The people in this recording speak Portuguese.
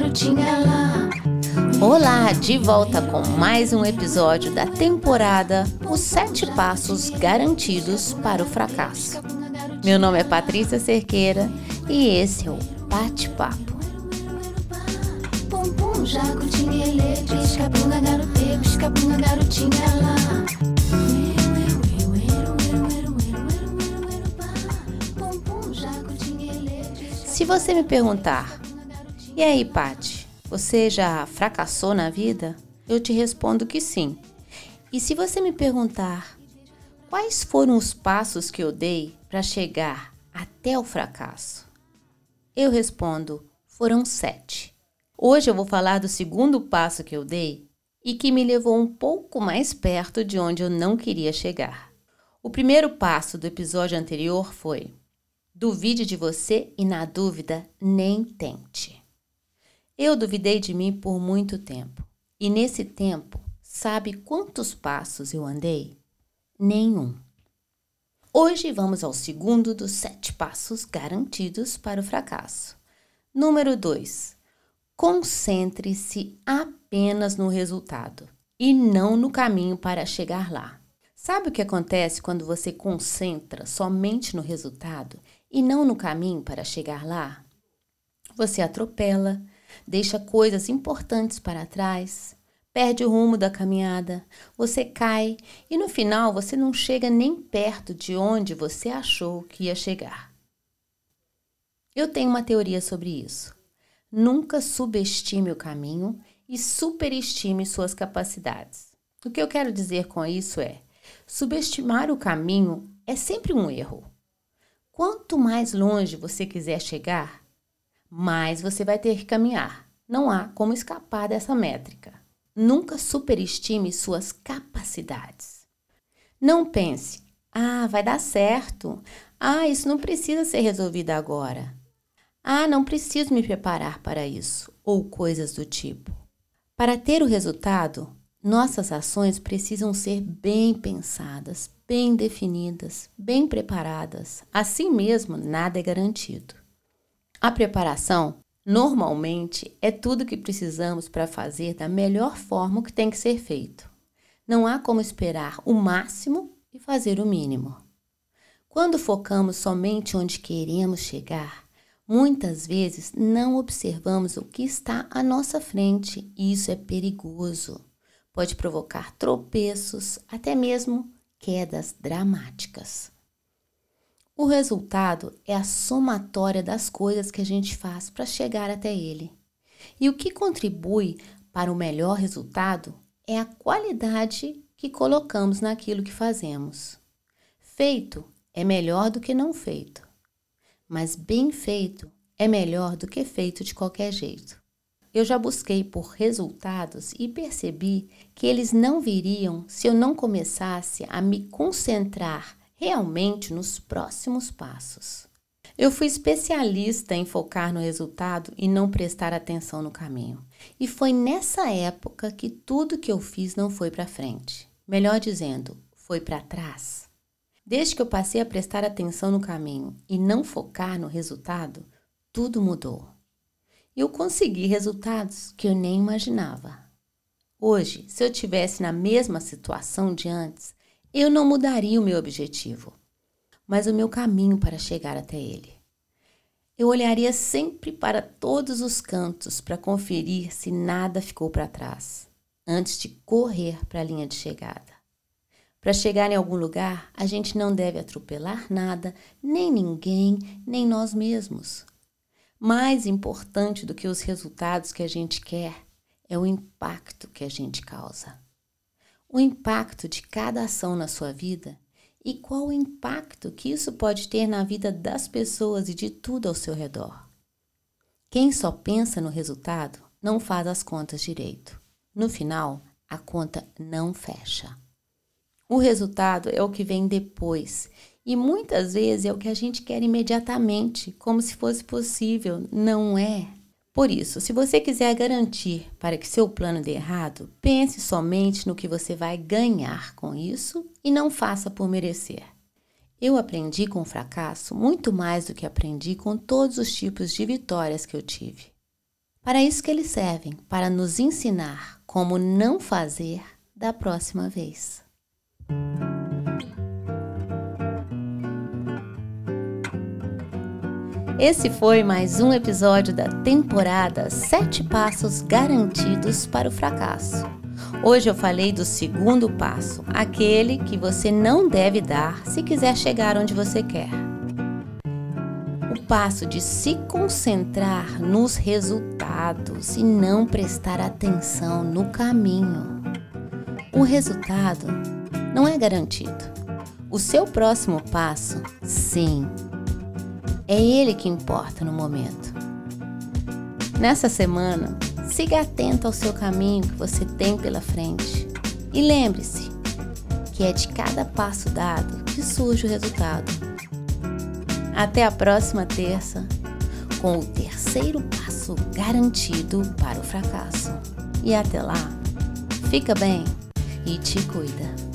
garotinha lá. Olá, de volta com mais um episódio da temporada Os Sete Passos Garantidos para o Fracasso. Meu nome é Patrícia Cerqueira e esse é o Bate-Papo. Se você me perguntar, e aí, Pati, você já fracassou na vida? Eu te respondo que sim. E se você me perguntar, quais foram os passos que eu dei para chegar até o fracasso? Eu respondo, foram sete. Hoje eu vou falar do segundo passo que eu dei e que me levou um pouco mais perto de onde eu não queria chegar. O primeiro passo do episódio anterior foi: Duvide de você e, na dúvida, nem tente. Eu duvidei de mim por muito tempo. E nesse tempo, sabe quantos passos eu andei? Nenhum. Hoje vamos ao segundo dos sete passos garantidos para o fracasso. Número 2. Concentre-se apenas no resultado e não no caminho para chegar lá. Sabe o que acontece quando você concentra somente no resultado e não no caminho para chegar lá? Você atropela, deixa coisas importantes para trás, perde o rumo da caminhada, você cai e no final você não chega nem perto de onde você achou que ia chegar. Eu tenho uma teoria sobre isso. Nunca subestime o caminho e superestime suas capacidades. O que eu quero dizer com isso é: subestimar o caminho é sempre um erro. Quanto mais longe você quiser chegar, mais você vai ter que caminhar. Não há como escapar dessa métrica. Nunca superestime suas capacidades. Não pense, ah, vai dar certo. Ah, isso não precisa ser resolvido agora. Ah, não preciso me preparar para isso, ou coisas do tipo. Para ter o resultado, nossas ações precisam ser bem pensadas, bem definidas, bem preparadas. Assim mesmo, nada é garantido. A preparação, normalmente, é tudo que precisamos para fazer da melhor forma que tem que ser feito. Não há como esperar o máximo e fazer o mínimo. Quando focamos somente onde queremos chegar, muitas vezes não observamos o que está à nossa frente e isso é perigoso pode provocar tropeços, até mesmo quedas dramáticas. O resultado é a somatória das coisas que a gente faz para chegar até ele. E o que contribui para o melhor resultado é a qualidade que colocamos naquilo que fazemos. Feito é melhor do que não feito, mas bem feito é melhor do que feito de qualquer jeito. Eu já busquei por resultados e percebi que eles não viriam se eu não começasse a me concentrar realmente nos próximos passos. Eu fui especialista em focar no resultado e não prestar atenção no caminho. E foi nessa época que tudo que eu fiz não foi para frente. Melhor dizendo, foi para trás. Desde que eu passei a prestar atenção no caminho e não focar no resultado, tudo mudou eu consegui resultados que eu nem imaginava. Hoje, se eu tivesse na mesma situação de antes, eu não mudaria o meu objetivo, mas o meu caminho para chegar até ele. Eu olharia sempre para todos os cantos para conferir se nada ficou para trás, antes de correr para a linha de chegada. Para chegar em algum lugar, a gente não deve atropelar nada, nem ninguém, nem nós mesmos. Mais importante do que os resultados que a gente quer é o impacto que a gente causa. O impacto de cada ação na sua vida e qual o impacto que isso pode ter na vida das pessoas e de tudo ao seu redor. Quem só pensa no resultado não faz as contas direito. No final, a conta não fecha. O resultado é o que vem depois e muitas vezes é o que a gente quer imediatamente, como se fosse possível. Não é. Por isso, se você quiser garantir para que seu plano dê errado, pense somente no que você vai ganhar com isso e não faça por merecer. Eu aprendi com o fracasso muito mais do que aprendi com todos os tipos de vitórias que eu tive. Para isso que eles servem, para nos ensinar como não fazer da próxima vez. Esse foi mais um episódio da temporada Sete Passos Garantidos para o Fracasso. Hoje eu falei do segundo passo, aquele que você não deve dar se quiser chegar onde você quer. O passo de se concentrar nos resultados e não prestar atenção no caminho. O resultado não é garantido. O seu próximo passo, sim, é ele que importa no momento. Nessa semana, siga atento ao seu caminho que você tem pela frente. E lembre-se que é de cada passo dado que surge o resultado. Até a próxima terça, com o terceiro passo garantido para o fracasso. E até lá, fica bem e te cuida.